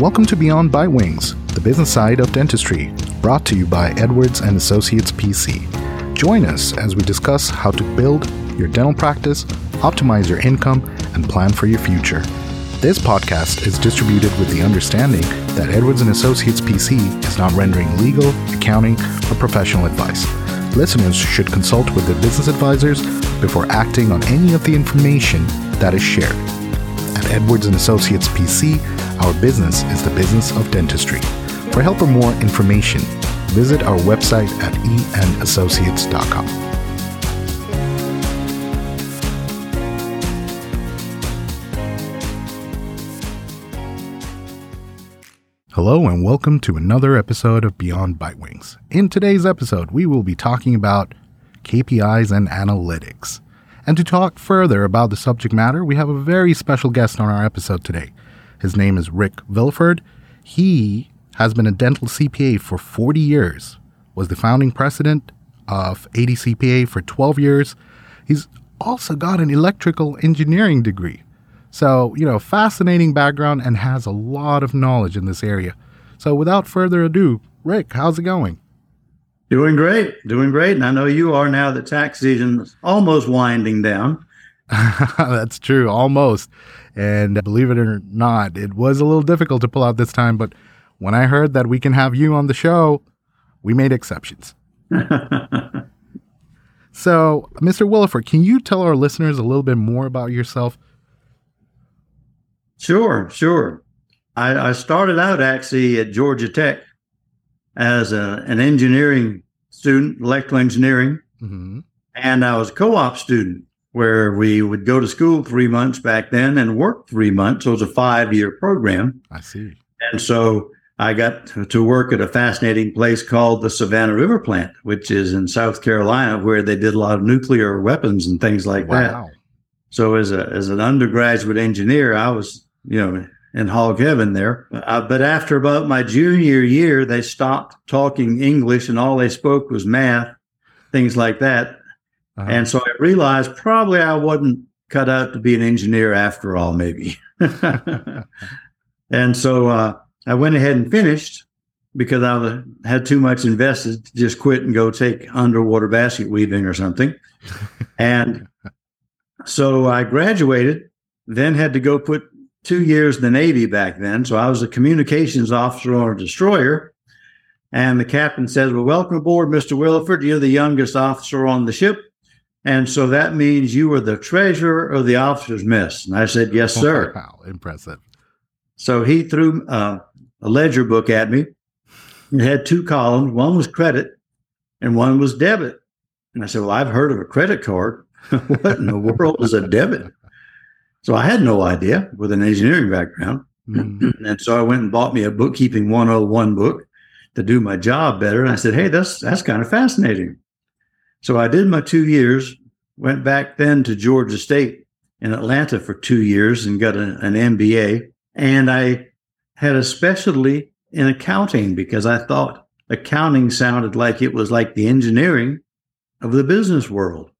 Welcome to Beyond By Bitewings, the business side of dentistry, brought to you by Edwards and Associates PC. Join us as we discuss how to build your dental practice, optimize your income, and plan for your future. This podcast is distributed with the understanding that Edwards and Associates PC is not rendering legal, accounting, or professional advice. Listeners should consult with their business advisors before acting on any of the information that is shared. At Edwards and Associates PC, our business is the business of dentistry. For help or more information, visit our website at eandassociates.com. Hello and welcome to another episode of Beyond Bitewings. In today's episode, we will be talking about KPIs and analytics. And to talk further about the subject matter, we have a very special guest on our episode today. His name is Rick Willeford. He has been a dental CPA for 40 years, was the founding president of ADCPA for 12 years. He's also got an electrical engineering degree. So, you know, fascinating background and has a lot of knowledge in this area. So, without further ado, Rick, how's it going? Doing great, doing great. And I know you are now that tax season is almost winding down. That's true, almost. And believe it or not, it was a little difficult to pull out this time. But when I heard that we can have you on the show, we made exceptions. so, Mr. Willeford, can you tell our listeners a little bit more about yourself? Sure, sure. I, I started out actually at Georgia Tech as a, an engineering student, electrical engineering, mm-hmm. and I was a co-op student where we would go to school three months back then and work three months. So it was a five-year program. I see. And so I got to work at a fascinating place called the Savannah River Plant, which is in South Carolina, where they did a lot of nuclear weapons and things like wow. that. So as a as an undergraduate engineer, I was you know, in hog heaven there. Uh, but after about my junior year, they stopped talking English and all they spoke was math, things like that. Uh-huh. And so I realized probably I wasn't cut out to be an engineer after all, maybe. and so uh, I went ahead and finished because I had too much invested to just quit and go take underwater basket weaving or something. and so I graduated, then had to go put two years in the Navy back then. So I was a communications officer on a destroyer. And the captain says, Well, welcome aboard, Mr. Willeford. You're the youngest officer on the ship. And so that means you were the treasurer of the officers' mess. And I said, Yes, sir. Wow, impressive. So he threw uh, a ledger book at me. It had two columns. One was credit and one was debit. And I said, Well, I've heard of a credit card. what in the world is a debit? So I had no idea with an engineering background. Mm-hmm. And so I went and bought me a bookkeeping 101 book to do my job better. And I said, Hey, that's that's kind of fascinating. So I did my two years, went back then to Georgia State in Atlanta for two years and got a, an MBA. And I had a specialty in accounting because I thought accounting sounded like it was like the engineering of the business world.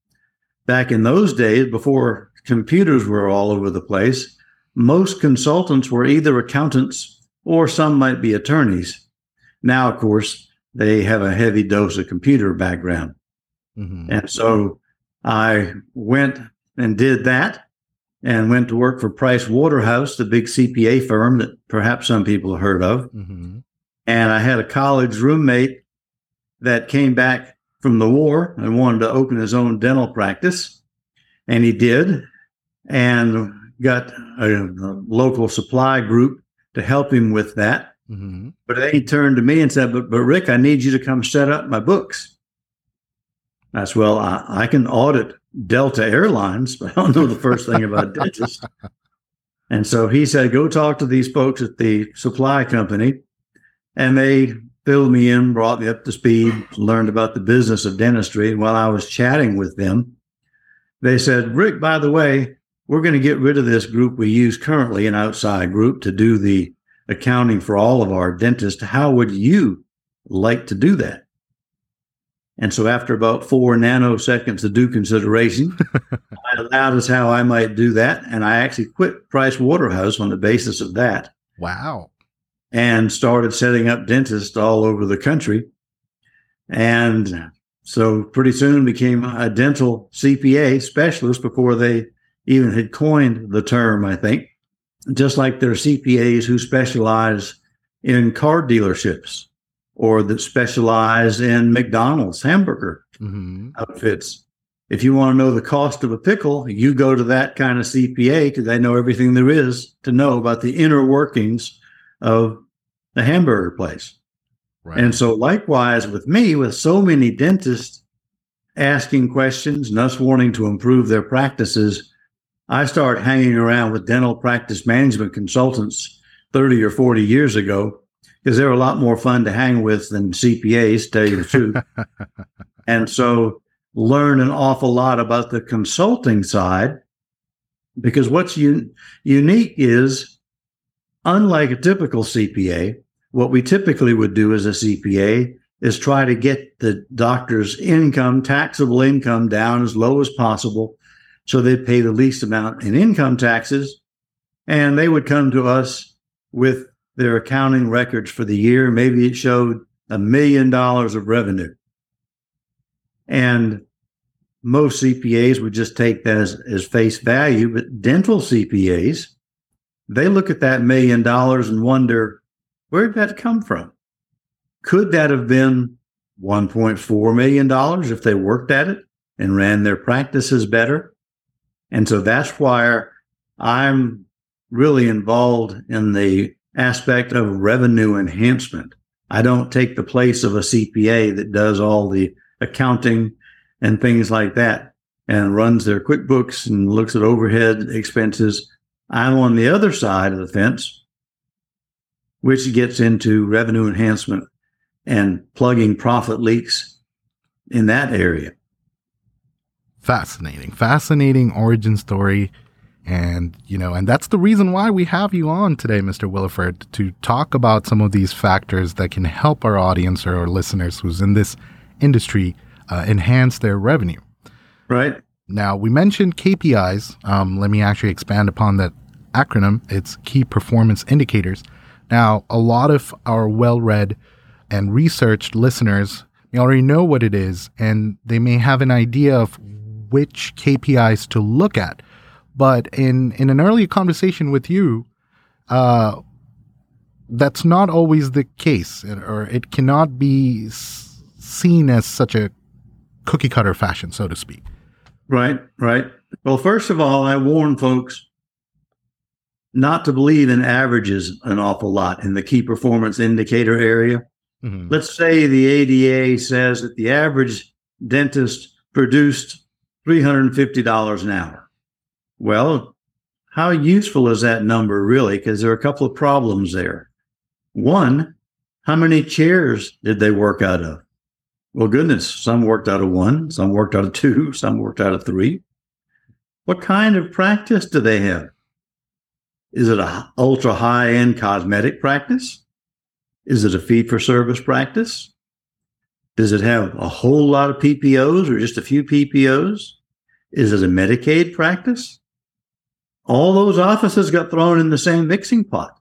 Back in those days, before computers were all over the place, most consultants were either accountants or some might be attorneys. Now, of course, they have a heavy dose of computer background. Mm-hmm. And so I went and did that and went to work for Price Waterhouse, the big CPA firm that perhaps some people have heard of. Mm-hmm. And I had a college roommate that came back from the war and wanted to open his own dental practice. And he did and got a, a local supply group to help him with that. Mm-hmm. But then he turned to me and said, but, but Rick, I need you to come set up my books. Said, well, I, I can audit Delta Airlines, but I don't know the first thing about dentists. And so he said, go talk to these folks at the supply company. And they filled me in, brought me up to speed, learned about the business of dentistry. And while I was chatting with them, they said, Rick, by the way, we're going to get rid of this group we use currently, an outside group, to do the accounting for all of our dentists. How would you like to do that? And so, after about four nanoseconds of due consideration, I allowed us how I might do that. And I actually quit Price Waterhouse on the basis of that. Wow. and started setting up dentists all over the country. And so pretty soon became a dental CPA specialist before they even had coined the term, I think. Just like there are CPAs who specialize in car dealerships or that specialize in McDonald's hamburger mm-hmm. outfits. If you want to know the cost of a pickle, you go to that kind of CPA because they know everything there is to know about the inner workings of the hamburger place. Right. And so, likewise, with me, with so many dentists asking questions and us wanting to improve their practices, I start hanging around with dental practice management consultants 30 or 40 years ago because they're a lot more fun to hang with than CPAs, to tell you the truth. and so, learn an awful lot about the consulting side because what's un- unique is unlike a typical CPA, what we typically would do as a CPA is try to get the doctor's income, taxable income down as low as possible so they pay the least amount in income taxes. And they would come to us with their accounting records for the year. Maybe it showed a million dollars of revenue. And most CPAs would just take that as, as face value, but dental CPAs, they look at that million dollars and wonder, where did that come from? Could that have been $1.4 million if they worked at it and ran their practices better? And so that's why I'm really involved in the aspect of revenue enhancement. I don't take the place of a CPA that does all the accounting and things like that and runs their QuickBooks and looks at overhead expenses. I'm on the other side of the fence, which gets into revenue enhancement and plugging profit leaks in that area. Fascinating, fascinating origin story. And, you know, and that's the reason why we have you on today, Mr. Willeford, to talk about some of these factors that can help our audience or our listeners who's in this industry uh, enhance their revenue. Right. Now, we mentioned KPIs. Um, let me actually expand upon that acronym. It's Key Performance Indicators. Now, a lot of our well read and researched listeners may already know what it is, and they may have an idea of which KPIs to look at. But in, in an earlier conversation with you, uh, that's not always the case, or it cannot be seen as such a cookie cutter fashion, so to speak. Right, right. Well, first of all, I warn folks not to believe in averages an awful lot in the key performance indicator area. Mm-hmm. Let's say the ADA says that the average dentist produced $350 an hour. Well, how useful is that number really? Because there are a couple of problems there. One, how many chairs did they work out of? Well, goodness, some worked out of one, some worked out of two, some worked out of three. What kind of practice do they have? Is it a ultra high end cosmetic practice? Is it a fee for service practice? Does it have a whole lot of PPOs or just a few PPOs? Is it a Medicaid practice? All those offices got thrown in the same mixing pot.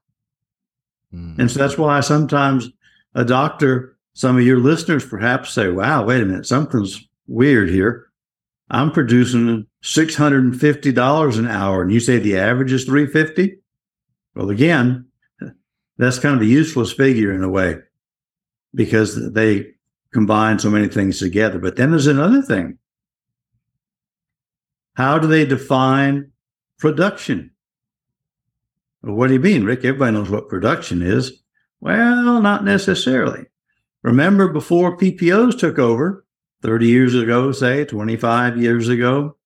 Mm. And so that's why sometimes a doctor some of your listeners perhaps say, wow, wait a minute, something's weird here. I'm producing $650 an hour and you say the average is 350? Well, again, that's kind of a useless figure in a way because they combine so many things together. But then there's another thing. How do they define production? Well, what do you mean, Rick? Everybody knows what production is. Well, not necessarily. Remember before PPOs took over 30 years ago, say 25 years ago,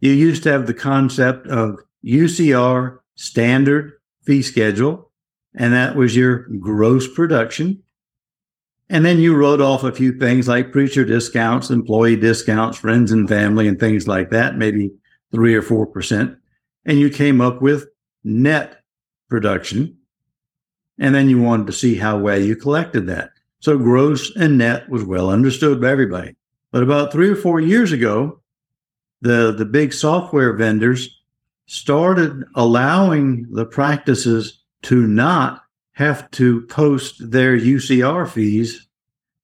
you used to have the concept of UCR standard fee schedule, and that was your gross production. And then you wrote off a few things like preacher discounts, employee discounts, friends and family, and things like that, maybe three or 4%. And you came up with net production. And then you wanted to see how well you collected that. So gross and net was well understood by everybody. But about three or four years ago, the, the big software vendors started allowing the practices to not have to post their UCR fees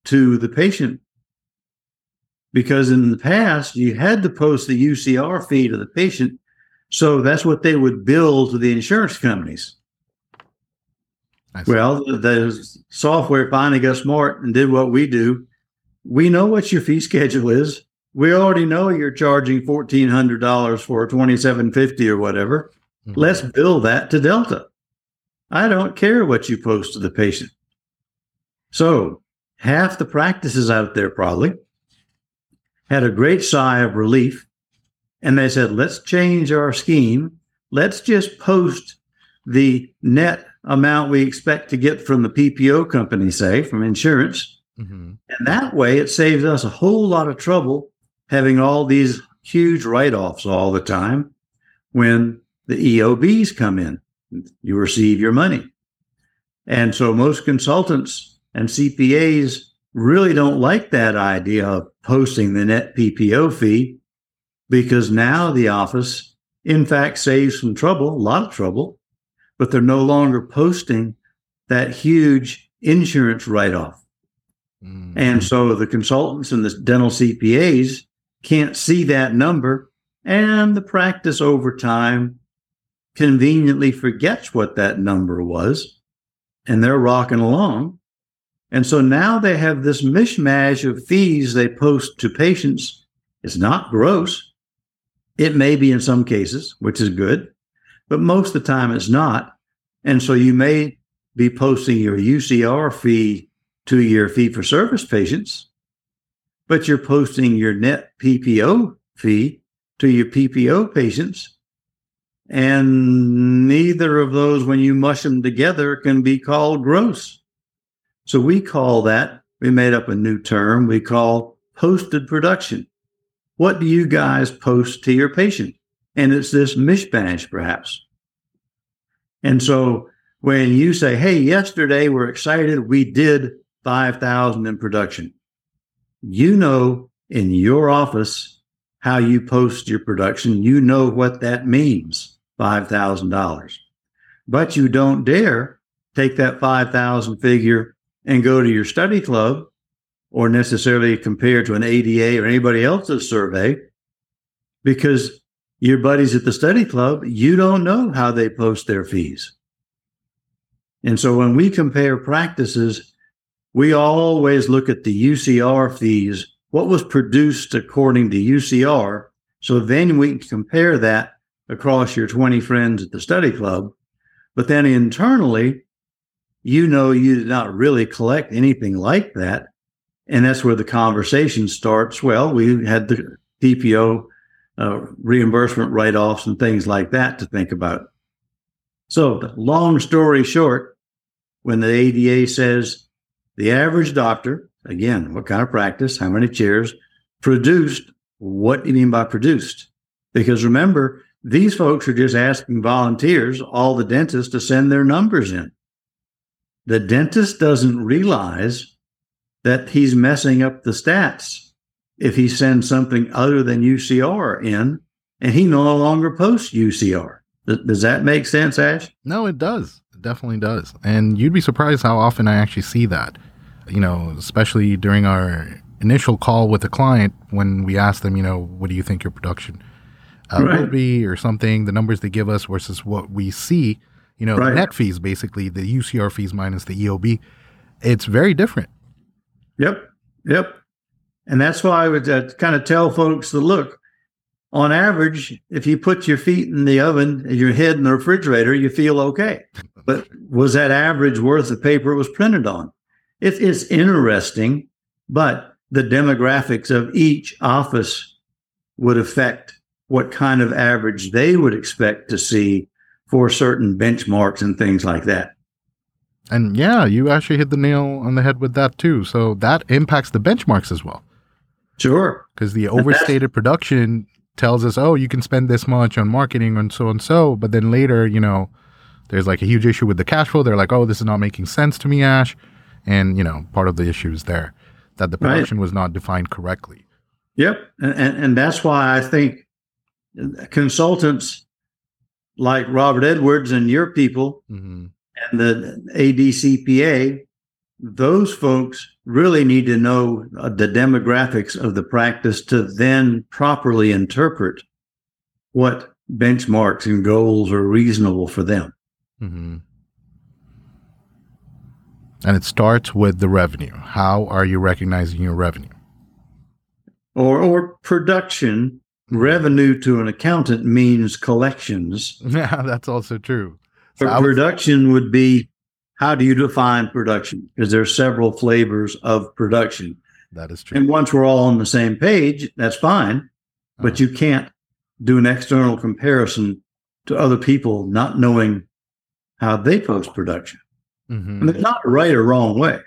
to the patient. Because in the past, you had to post the UCR fee to the patient. So that's what they would bill to the insurance companies. Well, the, software finally got smart and did what we do. We know what your fee schedule is. We already know you're charging fourteen hundred dollars for twenty seven fifty or whatever. Mm-hmm. Let's bill that to Delta. I don't care what you post to the patient. So half the practices out there probably had a great sigh of relief, and they said, "Let's change our scheme. Let's just post the net amount we expect to get from the PPO company, say from insurance." Mm-hmm. And that way, it saves us a whole lot of trouble having all these huge write offs all the time when the EOBs come in. You receive your money. And so most consultants and CPAs really don't like that idea of posting the net PPO fee because now the office, in fact, saves some trouble, a lot of trouble, but they're no longer posting that huge insurance write off. Mm-hmm. And so the consultants and the dental CPAs can't see that number. And the practice over time conveniently forgets what that number was. And they're rocking along. And so now they have this mishmash of fees they post to patients. It's not gross. It may be in some cases, which is good, but most of the time it's not. And so you may be posting your UCR fee to your fee for service patients, but you're posting your net PPO fee to your PPO patients. And neither of those, when you mush them together, can be called gross. So we call that, we made up a new term we call posted production. What do you guys post to your patient? And it's this mishmash, perhaps. And so when you say, hey, yesterday we're excited, we did 5,000 in production you know in your office how you post your production. You know what that means $5,000. But you don't dare take that 5,000 figure and go to your study club or necessarily compare to an ADA or anybody else's survey because your buddies at the study club, you don't know how they post their fees. And so when we compare practices, we always look at the UCR fees, what was produced according to UCR. So then we can compare that across your 20 friends at the study club. But then internally, you know you did not really collect anything like that. And that's where the conversation starts. Well, we had the PPO uh, reimbursement write offs and things like that to think about. So, long story short, when the ADA says the average doctor, again, what kind of practice, how many chairs, produced what do you mean by produced? Because remember, these folks are just asking volunteers, all the dentists, to send their numbers in. The dentist doesn't realize that he's messing up the stats if he sends something other than UCR in and he no longer posts UCR. Does that make sense, Ash? No, it does. It definitely does. And you'd be surprised how often I actually see that you know, especially during our initial call with the client when we ask them, you know, what do you think your production uh, right. will be or something, the numbers they give us versus what we see, you know, right. net fees, basically the UCR fees minus the EOB, it's very different. Yep. Yep. And that's why I would uh, kind of tell folks to look, on average, if you put your feet in the oven, and your head in the refrigerator, you feel okay. But was that average worth the paper it was printed on? It is interesting, but the demographics of each office would affect what kind of average they would expect to see for certain benchmarks and things like that. And yeah, you actually hit the nail on the head with that too. So that impacts the benchmarks as well. Sure. Because the overstated production tells us, oh, you can spend this much on marketing and so and so. But then later, you know, there's like a huge issue with the cash flow. They're like, oh, this is not making sense to me, Ash. And, you know, part of the issue is there that the production right. was not defined correctly. Yep. And, and, and that's why I think consultants like Robert Edwards and your people mm-hmm. And the ADCPA, those folks really need to know uh, the demographics of the practice to then properly interpret what benchmarks and goals are reasonable for them. Mm-hmm. And it starts with the revenue. How are you recognizing your revenue? Or, or production revenue to an accountant means collections. Yeah, that's also true. Production would be how do you define production? Because there are several flavors of production. That is true. And once we're all on the same page, that's fine. But uh-huh. you can't do an external comparison to other people not knowing how they post production. Mm-hmm. And it's not a right or wrong way.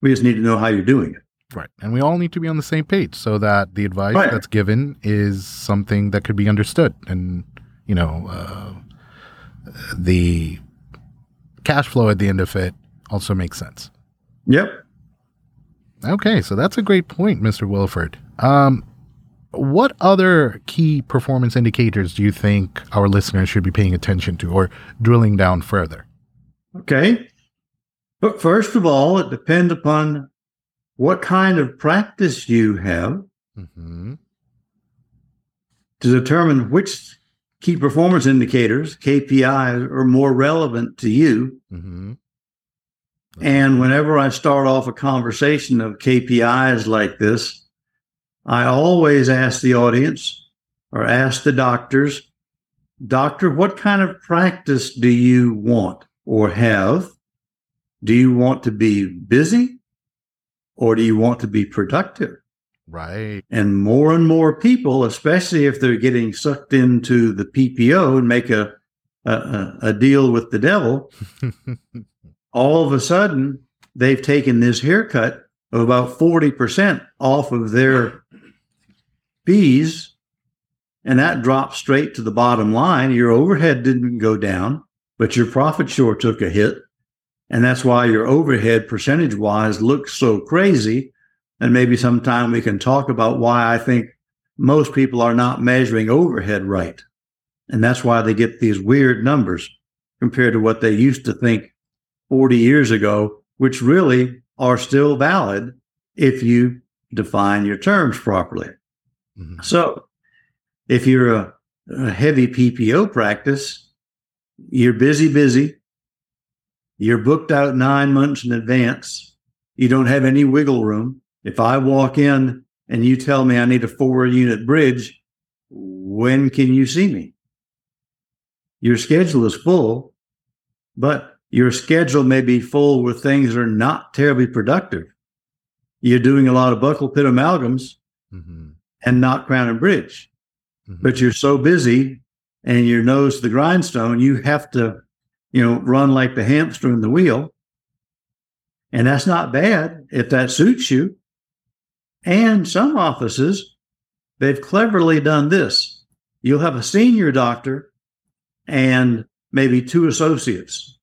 We just need to know how you're doing it. Right. And we all need to be on the same page so that the advice right. that's given is something that could be understood. And, you know, uh, the cash flow at the end of it also makes sense. Yep. Okay. So that's a great point, Mr. Willeford. Um, what other key performance indicators do you think our listeners should be paying attention to or drilling down further? Okay. But first of all, it depends upon what kind of practice you have mm-hmm. to determine which key performance indicators, KPIs, are more relevant to you. Mm-hmm. And whenever I start off a conversation of KPIs like this, I always ask the audience or ask the doctors, Doctor, what kind of practice do you want or have? Do you want to be busy or do you want to be productive? Right. And more and more people, especially if they're getting sucked into the PPO and make a a, a deal with the devil, all of a sudden they've taken this haircut of about 40% off of their fees, and that drops straight to the bottom line. Your overhead didn't go down, but your profit sure took a hit. And that's why your overhead percentage wise looks so crazy. And maybe sometime we can talk about why I think most people are not measuring overhead right. And that's why they get these weird numbers compared to what they used to think 40 years ago, which really are still valid if you define your terms properly. Mm-hmm. So if you're a, a heavy PPO practice, you're busy, busy, you're booked out nine months in advance. You don't have any wiggle room. If I walk in and you tell me I need a four unit bridge, when can you see me? Your schedule is full, but your schedule may be full with things that are not terribly productive. You're doing a lot of buccal pit amalgams mm-hmm. and not crown and bridge, mm-hmm. but you're so busy and your nose to the grindstone, you have to you know, run like the hamster in the wheel. And that's not bad if that suits you. And some offices, they've cleverly done this. You'll have a senior doctor and maybe two associates.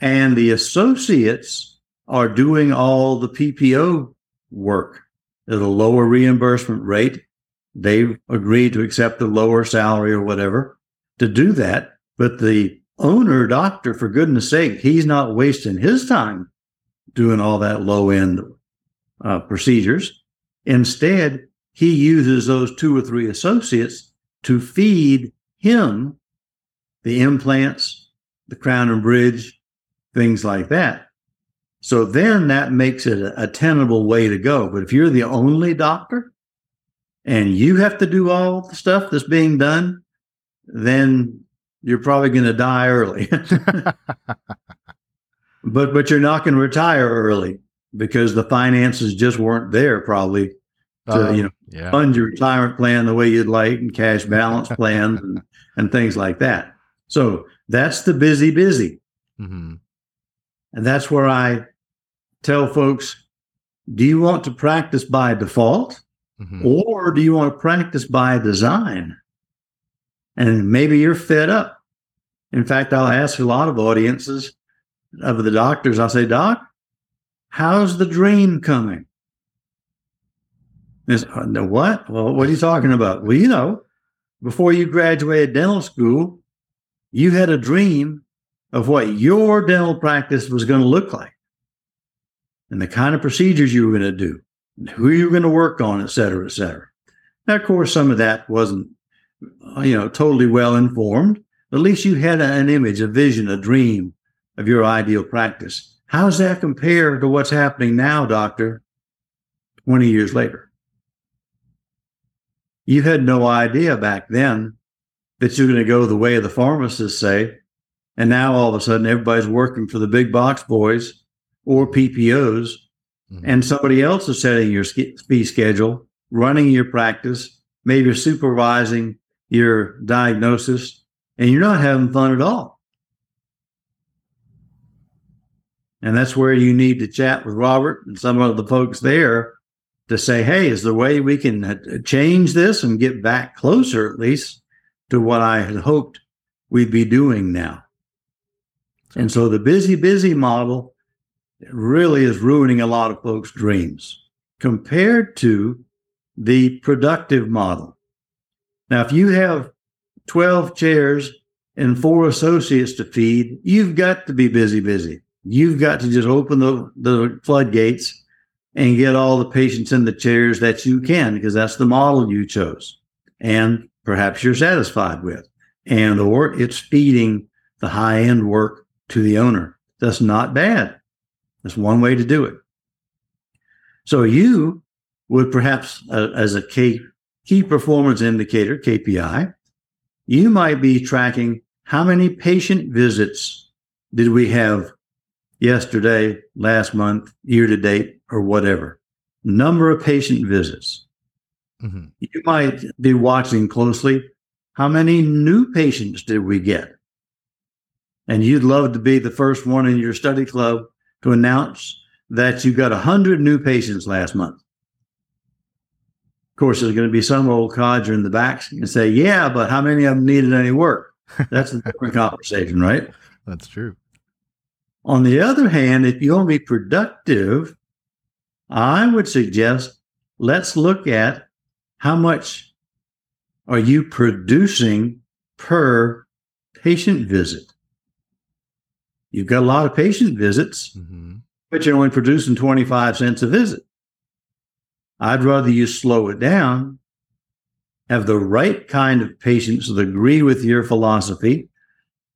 And the associates are doing all the PPO work at a lower reimbursement rate. They've agreed to accept a lower salary or whatever to do that. But the owner doctor, for goodness sake, he's not wasting his time doing all that low end uh, procedures. Instead, he uses those two or three associates to feed him the implants, the crown and bridge, things like that. So then that makes it a, a tenable way to go. But if you're the only doctor and you have to do all the stuff that's being done, then you're probably going to die early. but but you're not going to retire early because the finances just weren't there probably to um, you know yeah. fund your retirement plan the way you'd like and cash balance plans and, and things like that. So that's the busy busy. Mm-hmm. And that's where I tell folks, do you want to practice by default mm-hmm. or do you want to practice by design? and maybe you're fed up. In fact, I'll ask a lot of audiences of the doctors, I'll say, Doc, how's the dream coming? Is uh, what? Well, what are you talking about? Well, you know, before you graduated dental school, you had a dream of what your dental practice was going to look like and the kind of procedures you were going to do, who you were going to work on, et cetera, et cetera. Now, of course, some of that wasn't, you know, totally well informed. At least you had an image, a vision, a dream of your ideal practice. How does that compare to what's happening now, doctor, 20 years later? You had no idea back then that you're going to go the way of the pharmacists say. And now all of a sudden, everybody's working for the big box boys or PPOs, mm-hmm. and somebody else is setting your fee schedule, running your practice, maybe supervising your diagnosis, and you're not having fun at all. And that's where you need to chat with Robert and some of the folks there to say, hey, is there a way we can uh, change this and get back closer, at least, to what I had hoped we'd be doing now? And so the busy, busy model really is ruining a lot of folks' dreams compared to the productive model. Now, if you have 12 chairs and four associates to feed, you've got to be busy, busy. You've got to just open the, the floodgates and get all the patients in the chairs that you can, because that's the model you chose. And perhaps you're satisfied with. And or it's feeding the high end work to the owner. That's not bad. That's one way to do it. So you would perhaps, uh, as a key, key performance indicator, KPI, you might be tracking how many patient visits did we have yesterday, last month, year to date, or whatever. Number of patient visits. Mm-hmm. You might be watching closely how many new patients did we get? And you'd love to be the first one in your study club to announce that you got 100 new patients last month. Of course, there's going to be some old codger in the back and say, yeah, but how many of them needed any work? That's a different conversation, right? That's true. On the other hand, if you want to be productive, I would suggest let's look at how much are you producing per patient visit. You've got a lot of patient visits, mm-hmm. but you're only producing 25 cents a visit. I'd rather you slow it down, have the right kind of patients that agree with your philosophy,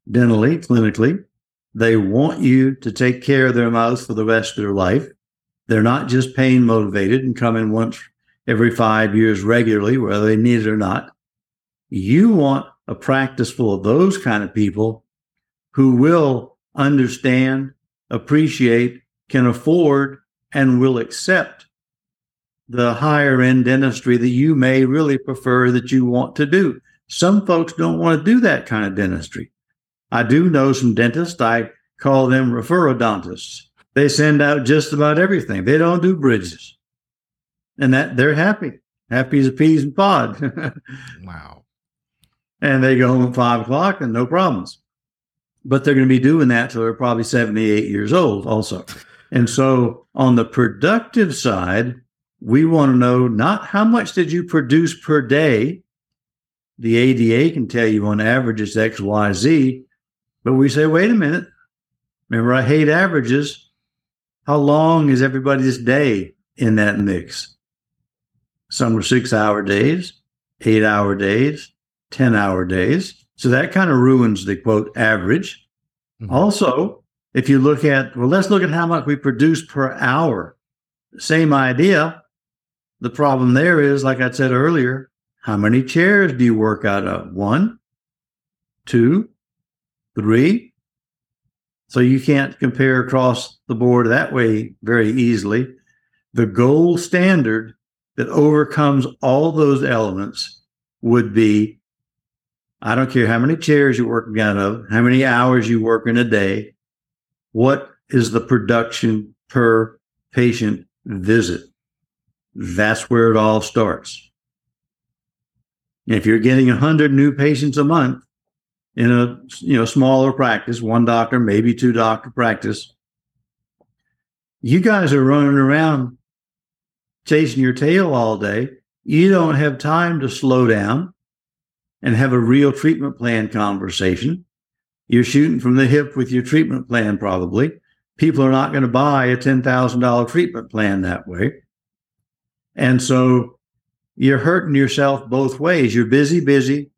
dentally, clinically. They want you to take care of their mouth for the rest of their life. They're not just pain motivated and come in once every five years regularly, whether they need it or not. You want a practice full of those kind of people who will understand, appreciate, can afford, and will accept the higher end dentistry that you may really prefer that you want to do. Some folks don't want to do that kind of dentistry. I do know some dentists, I call them referrodontists. They send out just about everything. They don't do bridges. And that they're happy, happy as a peas and pod. wow. And they go home at five o'clock and no problems but they're going to be doing that till they're probably 78 years old also. And so on the productive side, we want to know not how much did you produce per day. The ADA can tell you on average it's X, Y, Z, but we say, wait a minute. Remember, I hate averages. How long is everybody's day in that mix? Some are six hour days, eight hour days, 10 hour days. So that kind of ruins the quote average. Mm-hmm. Also, if you look at, well, let's look at how much we produce per hour. Same idea. The problem there is, like I said earlier, how many chairs do you work out of? One, two, three. So you can't compare across the board that way very easily. The gold standard that overcomes all those elements would be I don't care how many chairs you're working out of, how many hours you work in a day. What is the production per patient visit? That's where it all starts. If you're getting 100 new patients a month in a you know smaller practice, one doctor, maybe two doctor practice, you guys are running around chasing your tail all day. You don't have time to slow down and have a real treatment plan conversation. You're shooting from the hip with your treatment plan, probably. People are not going to buy a $10,000 treatment plan that way. And so you're hurting yourself both ways. You're busy, busy.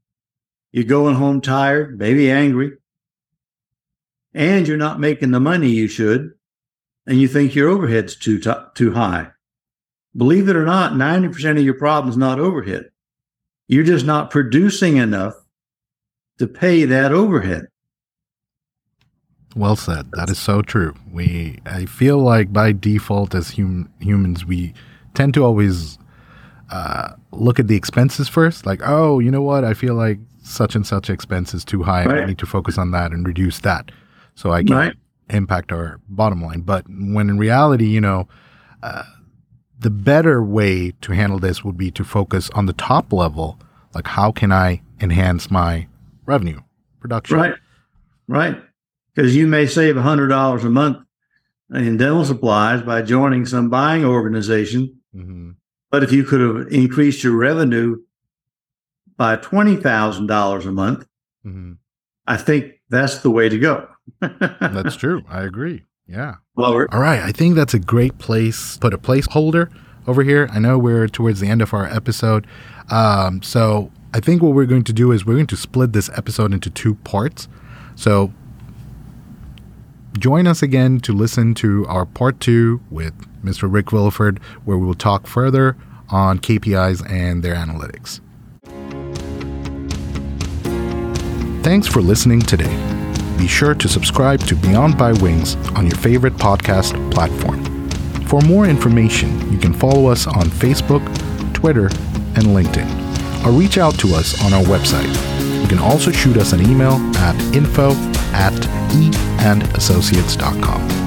You're going home tired, maybe angry. And you're not making the money you should. And you think your overhead's too, t- too high. Believe it or not, 90% of your problem is not overhead. You're just not producing enough to pay that overhead. Well said. That is so true. We I feel like by default as hum, humans we tend to always uh, look at the expenses first. Like, oh, you know what? I feel like such and such expense is too high. Right. I need to focus on that and reduce that, so I can right. impact our bottom line. But when in reality, you know, uh, the better way to handle this would be to focus on the top level. Like, how can I enhance my revenue production? Right. Right. Because you may save $100 a month in dental supplies by joining some buying organization. Mm-hmm. But if you could have increased your revenue by $20,000 a month, mm-hmm. I think that's the way to go. that's true. I agree. Yeah. Lower. All right. I think that's a great place. Put a placeholder over here. I know we're towards the end of our episode. Um, so I think what we're going to do is we're going to split this episode into two parts. So join us again to listen to our part two with Mr. Rick Willeford, where we will talk further on KPIs and their analytics. Thanks for listening today. Be sure to subscribe to Beyond Bitewings on your favorite podcast platform. For more information, you can follow us on Facebook, Twitter, and LinkedIn, or reach out to us on our website. You can also shoot us an email at info at eandassociates.com.